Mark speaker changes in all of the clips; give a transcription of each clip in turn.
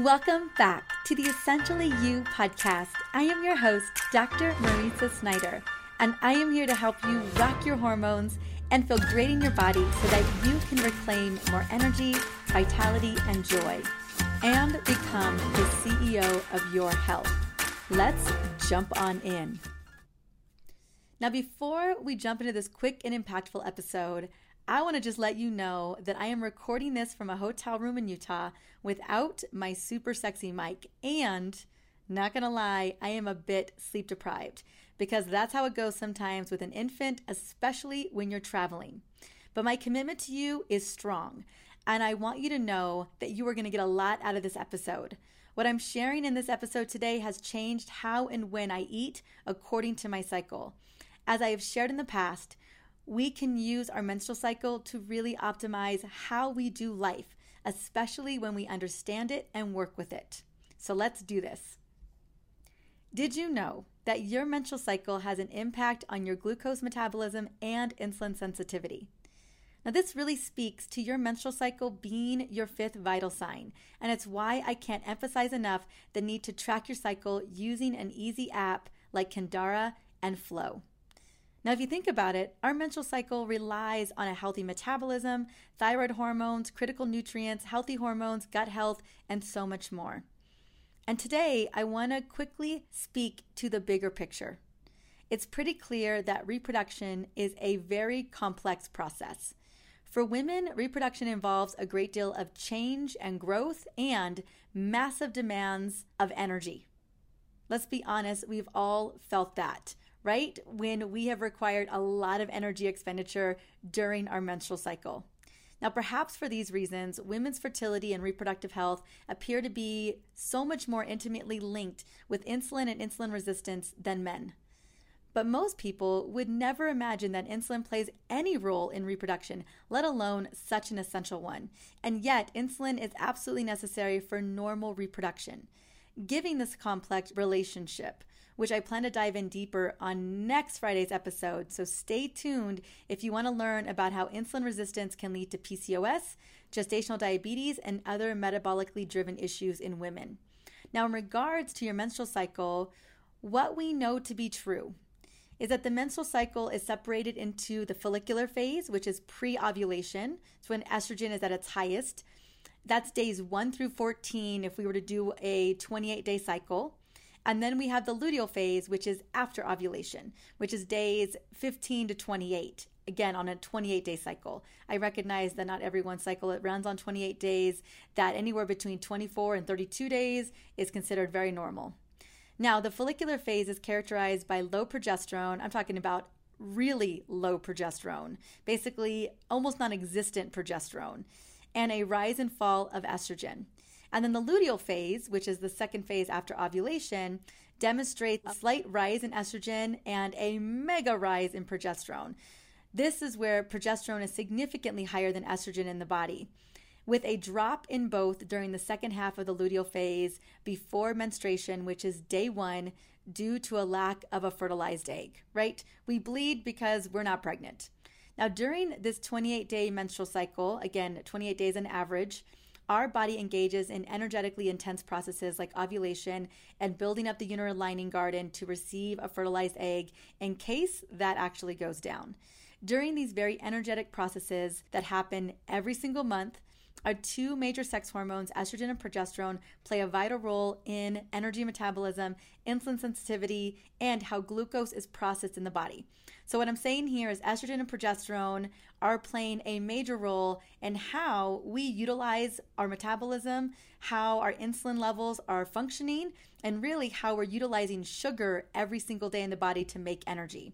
Speaker 1: Welcome back to the Essentially You podcast. I am your host, Dr. Mariza Snyder, and I am here to help you rock your hormones and feel great in your body so that you can reclaim more energy, vitality, and joy, and become the CEO of your health. Let's jump on in. Now, before we jump into this quick and impactful episode, I want to just let you know that I am recording this from a hotel room in Utah without my super sexy mic. And not going to lie, I am a bit sleep deprived because that's how it goes sometimes with an infant, especially when you're traveling. But my commitment to you is strong. And I want you to know that you are going to get a lot out of this episode. What I'm sharing in this episode today has changed how and when I eat according to my cycle. As I have shared in the past, we can use our menstrual cycle to really optimize how we do life, especially when we understand it and work with it. So let's do this. Did you know that your menstrual cycle has an impact on your glucose metabolism and insulin sensitivity? Now, this really speaks to your menstrual cycle being your fifth vital sign, and it's why I can't emphasize enough the need to track your cycle using an easy app like Kindara and Flo. Now, if you think about it, our menstrual cycle relies on a healthy metabolism, thyroid hormones, critical nutrients, healthy hormones, gut health, and so much more. And today, I want to quickly speak to the bigger picture. It's pretty clear that reproduction is a very complex process. For women, reproduction involves a great deal of change and growth and massive demands of energy. Let's be honest, we've all felt that right? When we have required a lot of energy expenditure during our menstrual cycle. Now, perhaps for these reasons, women's fertility and reproductive health appear to be so much more intimately linked with insulin and insulin resistance than men. But most people would never imagine that insulin plays any role in reproduction, let alone such an essential one. And yet, insulin is absolutely necessary for normal reproduction. Giving this complex relationship which I plan to dive in deeper on next Friday's episode. So stay tuned if you want to learn about how insulin resistance can lead to PCOS, gestational diabetes, and other metabolically driven issues in women. Now, in regards to your menstrual cycle, what we know to be true is that the menstrual cycle is separated into the follicular phase, which is pre ovulation. It's when estrogen is at its highest. That's days 1 through 14 if we were to do a 28 day cycle. And then we have the luteal phase, which is after ovulation, which is days 15 to 28. Again, on a 28 day cycle. I recognize that not everyone's cycle it runs on 28 days, that anywhere between 24 and 32 days is considered very normal. Now, the follicular phase is characterized by low progesterone. I'm talking about really low progesterone, basically almost non existent progesterone, and a rise and fall of estrogen. And then the luteal phase, which is the second phase after ovulation, demonstrates a slight rise in estrogen and a mega rise in progesterone. This is where progesterone is significantly higher than estrogen in the body, with a drop in both during the second half of the luteal phase before menstruation, which is day one, due to a lack of a fertilized egg, right? We bleed because we're not pregnant. Now, during this 28 day menstrual cycle, again, 28 days on average, our body engages in energetically intense processes like ovulation and building up the uterine lining garden to receive a fertilized egg in case that actually goes down. During these very energetic processes that happen every single month, our two major sex hormones, estrogen and progesterone, play a vital role in energy metabolism, insulin sensitivity, and how glucose is processed in the body. So, what I'm saying here is estrogen and progesterone are playing a major role in how we utilize our metabolism, how our insulin levels are functioning, and really how we're utilizing sugar every single day in the body to make energy.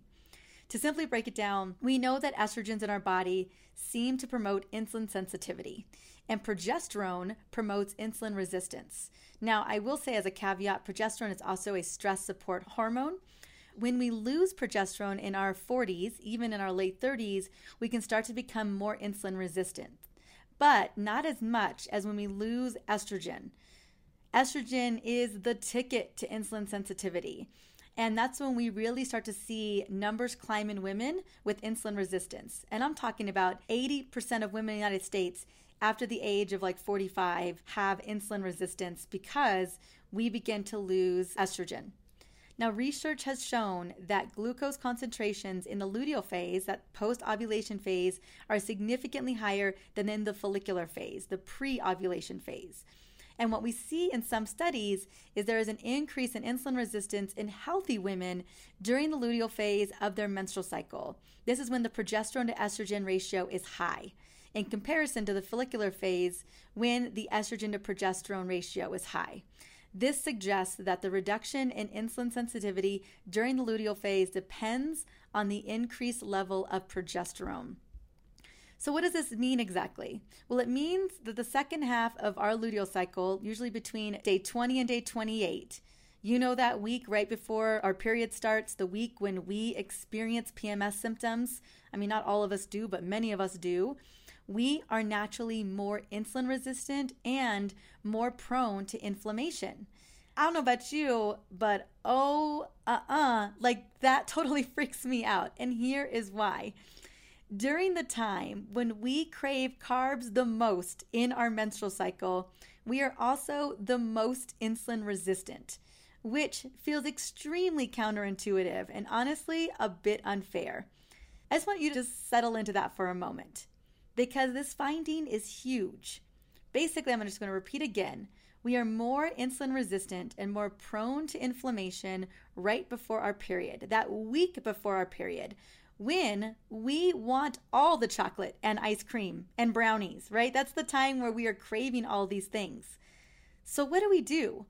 Speaker 1: To simply break it down, we know that estrogens in our body seem to promote insulin sensitivity, and progesterone promotes insulin resistance. Now, I will say as a caveat, progesterone is also a stress support hormone. When we lose progesterone in our 40s, even in our late 30s, we can start to become more insulin resistant, but not as much as when we lose estrogen. Estrogen is the ticket to insulin sensitivity. And that's when we really start to see numbers climb in women with insulin resistance. And I'm talking about 80% of women in the United States after the age of like 45 have insulin resistance because we begin to lose estrogen. Now, research has shown that glucose concentrations in the luteal phase, that post ovulation phase, are significantly higher than in the follicular phase, the pre ovulation phase. And what we see in some studies is there is an increase in insulin resistance in healthy women during the luteal phase of their menstrual cycle. This is when the progesterone to estrogen ratio is high in comparison to the follicular phase when the estrogen to progesterone ratio is high. This suggests that the reduction in insulin sensitivity during the luteal phase depends on the increased level of progesterone. So, what does this mean exactly? Well, it means that the second half of our luteal cycle, usually between day 20 and day 28, you know that week right before our period starts, the week when we experience PMS symptoms. I mean, not all of us do, but many of us do we are naturally more insulin resistant and more prone to inflammation. I don't know about you, but oh, uh uh, like that totally freaks me out. And here is why. During the time when we crave carbs the most in our menstrual cycle, we are also the most insulin resistant, which feels extremely counterintuitive and honestly a bit unfair. I just want you to just settle into that for a moment because this finding is huge. Basically, I'm just going to repeat again. We are more insulin resistant and more prone to inflammation right before our period, that week before our period, when we want all the chocolate and ice cream and brownies, right? That's the time where we are craving all these things. So, what do we do?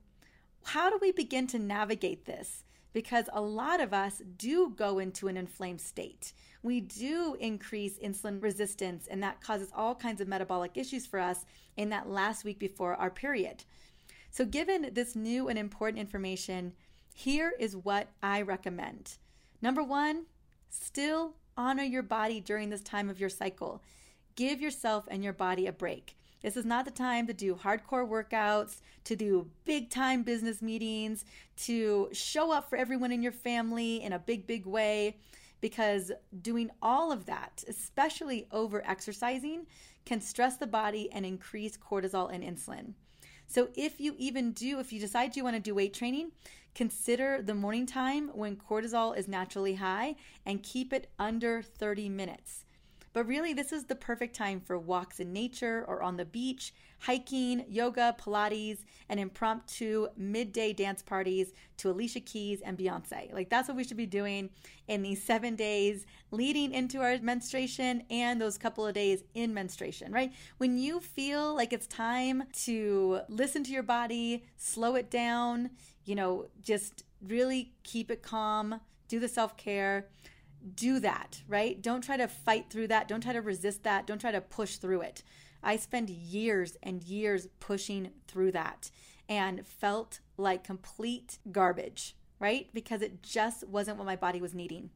Speaker 1: How do we begin to navigate this? Because a lot of us do go into an inflamed state we do increase insulin resistance, and that causes all kinds of metabolic issues for us in that last week before our period. So, given this new and important information, here is what I recommend. Number one, still honor your body during this time of your cycle. Give yourself and your body a break. This is not the time to do hardcore workouts, to do big time business meetings, to show up for everyone in your family in a big, big way because doing all of that, especially over exercising, can stress the body and increase cortisol and insulin. So, if you even do, if you decide you want to do weight training, consider the morning time when cortisol is naturally high and keep it under 30 minutes. But really, this is the perfect time for walks in nature or on the beach, hiking, yoga, Pilates, and impromptu midday dance parties to Alicia Keys and Beyonce. Like, that's what we should be doing in these seven days leading into our menstruation and those couple of days in menstruation, right? When you feel like it's time to listen to your body, slow it down, you know, just really keep it calm, do the self care do that, right? Don't try to fight through that. Don't try to resist that. Don't try to push through it. I spent years and years pushing through that and felt like complete garbage, right? Because it just wasn't what my body was needing.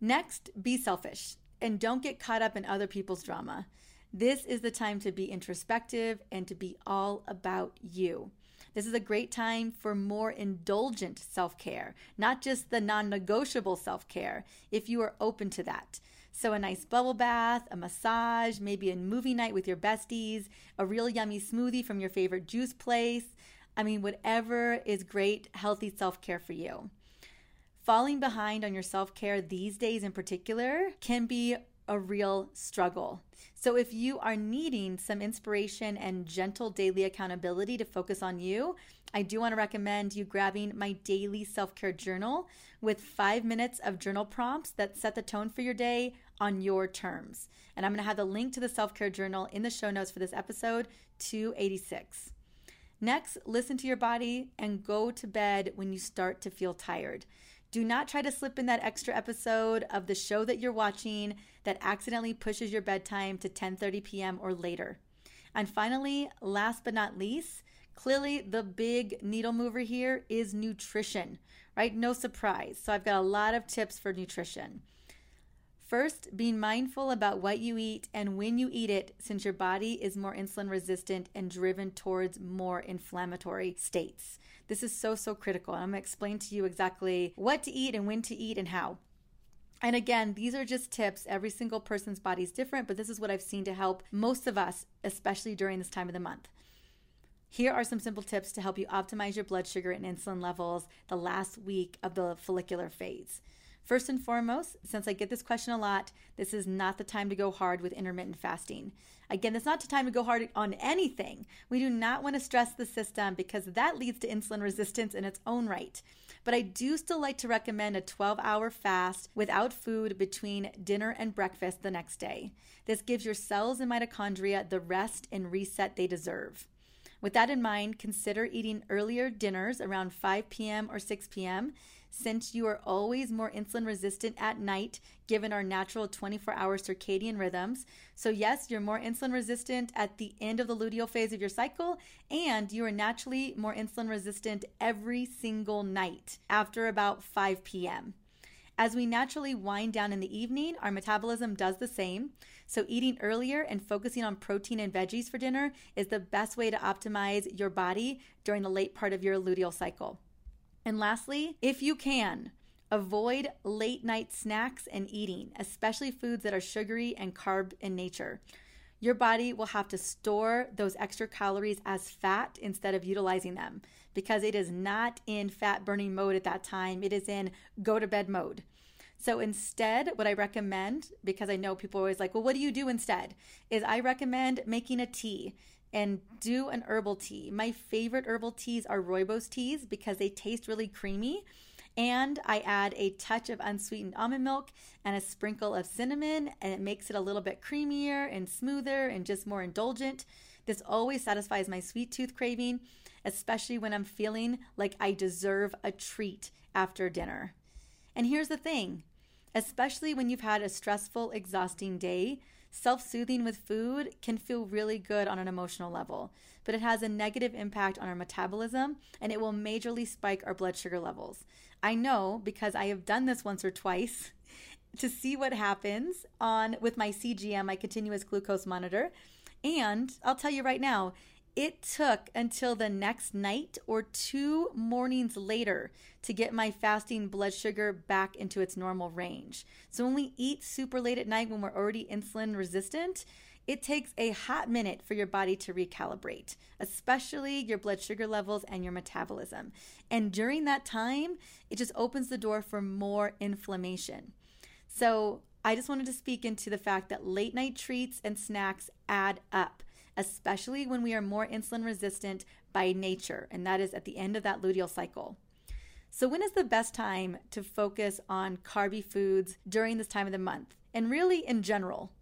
Speaker 1: Next, be selfish and don't get caught up in other people's drama. This is the time to be introspective and to be all about you. This is a great time for more indulgent self care, not just the non negotiable self care, if you are open to that. So, a nice bubble bath, a massage, maybe a movie night with your besties, a real yummy smoothie from your favorite juice place. I mean, whatever is great, healthy self care for you. Falling behind on your self care these days in particular can be a real struggle. So, if you are needing some inspiration and gentle daily accountability to focus on you, I do want to recommend you grabbing my daily self care journal with five minutes of journal prompts that set the tone for your day on your terms. And I'm going to have the link to the self care journal in the show notes for this episode 286. Next, listen to your body and go to bed when you start to feel tired. Do not try to slip in that extra episode of the show that you're watching that accidentally pushes your bedtime to 10:30 p.m. or later. And finally, last but not least, clearly the big needle mover here is nutrition, right? No surprise. So I've got a lot of tips for nutrition. First, being mindful about what you eat and when you eat it, since your body is more insulin resistant and driven towards more inflammatory states. This is so, so critical. I'm gonna explain to you exactly what to eat and when to eat and how. And again, these are just tips. Every single person's body is different, but this is what I've seen to help most of us, especially during this time of the month. Here are some simple tips to help you optimize your blood sugar and insulin levels the last week of the follicular phase. First and foremost, since I get this question a lot, this is not the time to go hard with intermittent fasting. Again, it's not the time to go hard on anything. We do not want to stress the system because that leads to insulin resistance in its own right. But I do still like to recommend a 12 hour fast without food between dinner and breakfast the next day. This gives your cells and mitochondria the rest and reset they deserve. With that in mind, consider eating earlier dinners around 5 p.m. or 6 p.m. since you are always more insulin resistant at night given our natural 24 hour circadian rhythms. So, yes, you're more insulin resistant at the end of the luteal phase of your cycle, and you are naturally more insulin resistant every single night after about 5 p.m. As we naturally wind down in the evening, our metabolism does the same. So, eating earlier and focusing on protein and veggies for dinner is the best way to optimize your body during the late part of your luteal cycle. And lastly, if you can, avoid late night snacks and eating, especially foods that are sugary and carb in nature your body will have to store those extra calories as fat instead of utilizing them because it is not in fat burning mode at that time. It is in go to bed mode. So instead, what I recommend, because I know people are always like, well, what do you do instead? Is I recommend making a tea and do an herbal tea. My favorite herbal teas are rooibos teas because they taste really creamy and I add a touch of unsweetened almond milk and a sprinkle of cinnamon, and it makes it a little bit creamier and smoother and just more indulgent. This always satisfies my sweet tooth craving, especially when I'm feeling like I deserve a treat after dinner. And here's the thing especially when you've had a stressful, exhausting day, self soothing with food can feel really good on an emotional level, but it has a negative impact on our metabolism and it will majorly spike our blood sugar levels. I know because I have done this once or twice to see what happens on with my CGM, my continuous glucose monitor. And I'll tell you right now, it took until the next night or two mornings later to get my fasting blood sugar back into its normal range. So when we eat super late at night when we're already insulin resistant, it takes a hot minute for your body to recalibrate, especially your blood sugar levels and your metabolism. And during that time, it just opens the door for more inflammation. So, I just wanted to speak into the fact that late night treats and snacks add up, especially when we are more insulin resistant by nature, and that is at the end of that luteal cycle. So, when is the best time to focus on carby foods during this time of the month? And really in general,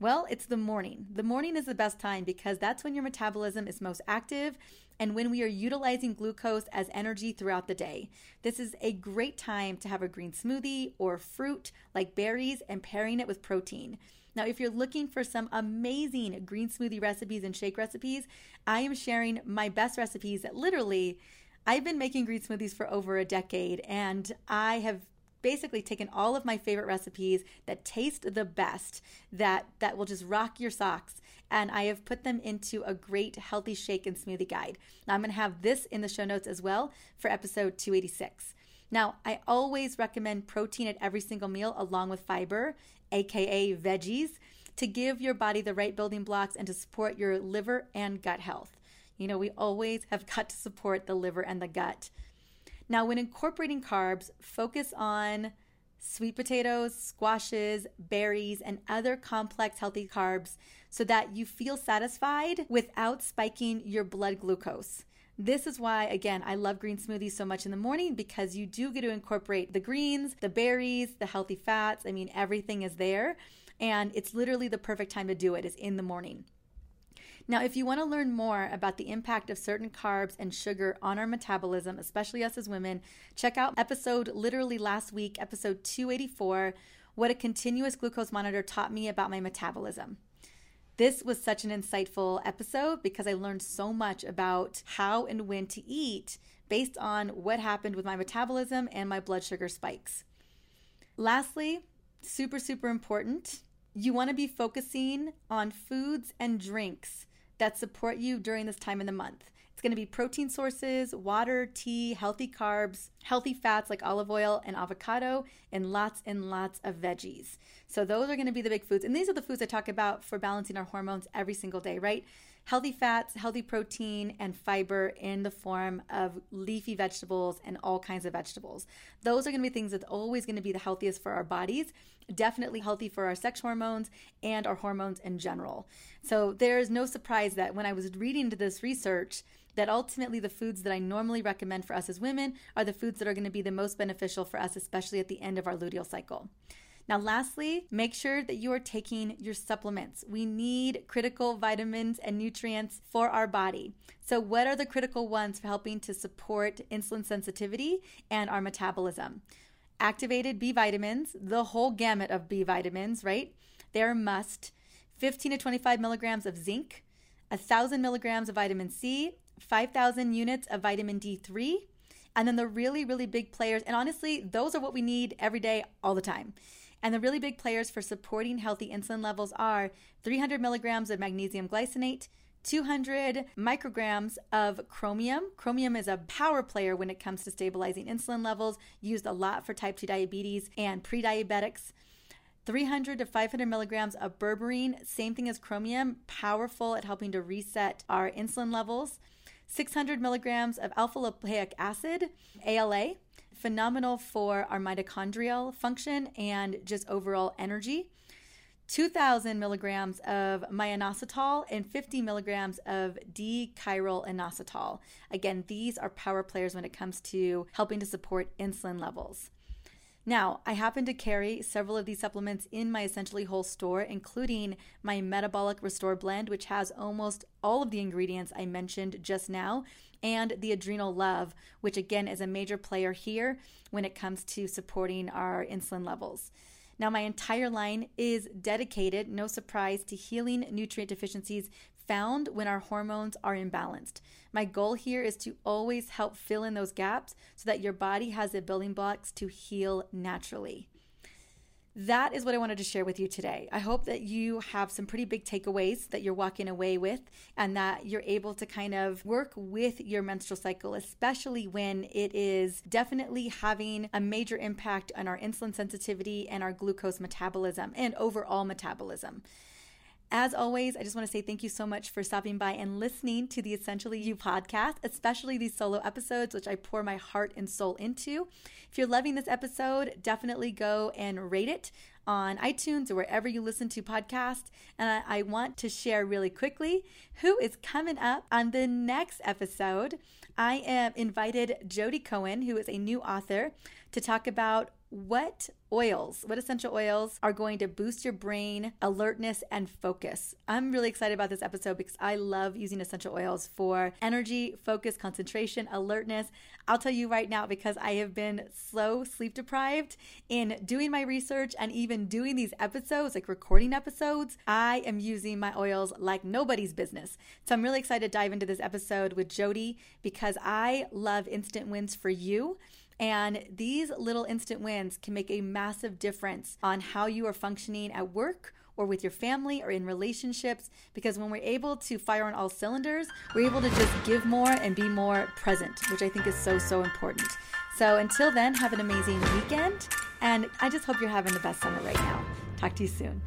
Speaker 1: well, it's the morning. The morning is the best time because that's when your metabolism is most active and when we are utilizing glucose as energy throughout the day. This is a great time to have a green smoothie or fruit like berries and pairing it with protein. Now, if you're looking for some amazing green smoothie recipes and shake recipes, I am sharing my best recipes that literally I've been making green smoothies for over a decade and I have basically taken all of my favorite recipes that taste the best that that will just rock your socks and I have put them into a great healthy shake and smoothie guide. Now I'm going to have this in the show notes as well for episode 286. Now, I always recommend protein at every single meal along with fiber, aka veggies, to give your body the right building blocks and to support your liver and gut health. You know, we always have got to support the liver and the gut. Now, when incorporating carbs, focus on sweet potatoes, squashes, berries, and other complex healthy carbs so that you feel satisfied without spiking your blood glucose. This is why, again, I love green smoothies so much in the morning because you do get to incorporate the greens, the berries, the healthy fats. I mean, everything is there. And it's literally the perfect time to do it is in the morning. Now, if you want to learn more about the impact of certain carbs and sugar on our metabolism, especially us as women, check out episode literally last week, episode 284 What a Continuous Glucose Monitor Taught Me About My Metabolism. This was such an insightful episode because I learned so much about how and when to eat based on what happened with my metabolism and my blood sugar spikes. Lastly, super, super important, you want to be focusing on foods and drinks that support you during this time of the month. Going to be protein sources, water, tea, healthy carbs, healthy fats like olive oil and avocado, and lots and lots of veggies. So, those are going to be the big foods. And these are the foods I talk about for balancing our hormones every single day, right? healthy fats, healthy protein, and fiber in the form of leafy vegetables and all kinds of vegetables. Those are going to be things that's always going to be the healthiest for our bodies, definitely healthy for our sex hormones and our hormones in general. So there is no surprise that when I was reading this research, that ultimately the foods that I normally recommend for us as women are the foods that are going to be the most beneficial for us, especially at the end of our luteal cycle. Now, lastly, make sure that you are taking your supplements. We need critical vitamins and nutrients for our body. So, what are the critical ones for helping to support insulin sensitivity and our metabolism? Activated B vitamins, the whole gamut of B vitamins, right? They're must. 15 to 25 milligrams of zinc, 1,000 milligrams of vitamin C, 5,000 units of vitamin D3, and then the really, really big players. And honestly, those are what we need every day, all the time. And the really big players for supporting healthy insulin levels are 300 milligrams of magnesium glycinate, 200 micrograms of chromium. Chromium is a power player when it comes to stabilizing insulin levels, used a lot for type 2 diabetes and pre diabetics. 300 to 500 milligrams of berberine, same thing as chromium, powerful at helping to reset our insulin levels. 600 milligrams of alpha lipoic acid, ALA, phenomenal for our mitochondrial function and just overall energy. 2,000 milligrams of myo-inositol and 50 milligrams of D-chiro inositol. Again, these are power players when it comes to helping to support insulin levels. Now, I happen to carry several of these supplements in my Essentially Whole store, including my Metabolic Restore Blend, which has almost all of the ingredients I mentioned just now, and the Adrenal Love, which again is a major player here when it comes to supporting our insulin levels. Now, my entire line is dedicated, no surprise, to healing nutrient deficiencies found when our hormones are imbalanced. My goal here is to always help fill in those gaps so that your body has the building blocks to heal naturally. That is what I wanted to share with you today. I hope that you have some pretty big takeaways that you're walking away with and that you're able to kind of work with your menstrual cycle, especially when it is definitely having a major impact on our insulin sensitivity and our glucose metabolism and overall metabolism. As always, I just want to say thank you so much for stopping by and listening to the Essentially You podcast, especially these solo episodes, which I pour my heart and soul into. If you're loving this episode, definitely go and rate it on iTunes or wherever you listen to podcasts. And I, I want to share really quickly who is coming up on the next episode. I am invited Jodi Cohen, who is a new author, to talk about what oils, what essential oils are going to boost your brain alertness and focus. I'm really excited about this episode because I love using essential oils for energy, focus, concentration, alertness. I'll tell you right now because I have been slow sleep deprived in doing my research and even doing these episodes, like recording episodes. I am using my oils like nobody's business. So I'm really excited to dive into this episode with Jodi because I love instant wins for you. And these little instant wins can make a massive difference on how you are functioning at work or with your family or in relationships because when we're able to fire on all cylinders, we're able to just give more and be more present, which I think is so, so important. So until then, have an amazing weekend. And I just hope you're having the best summer right now. Talk to you soon.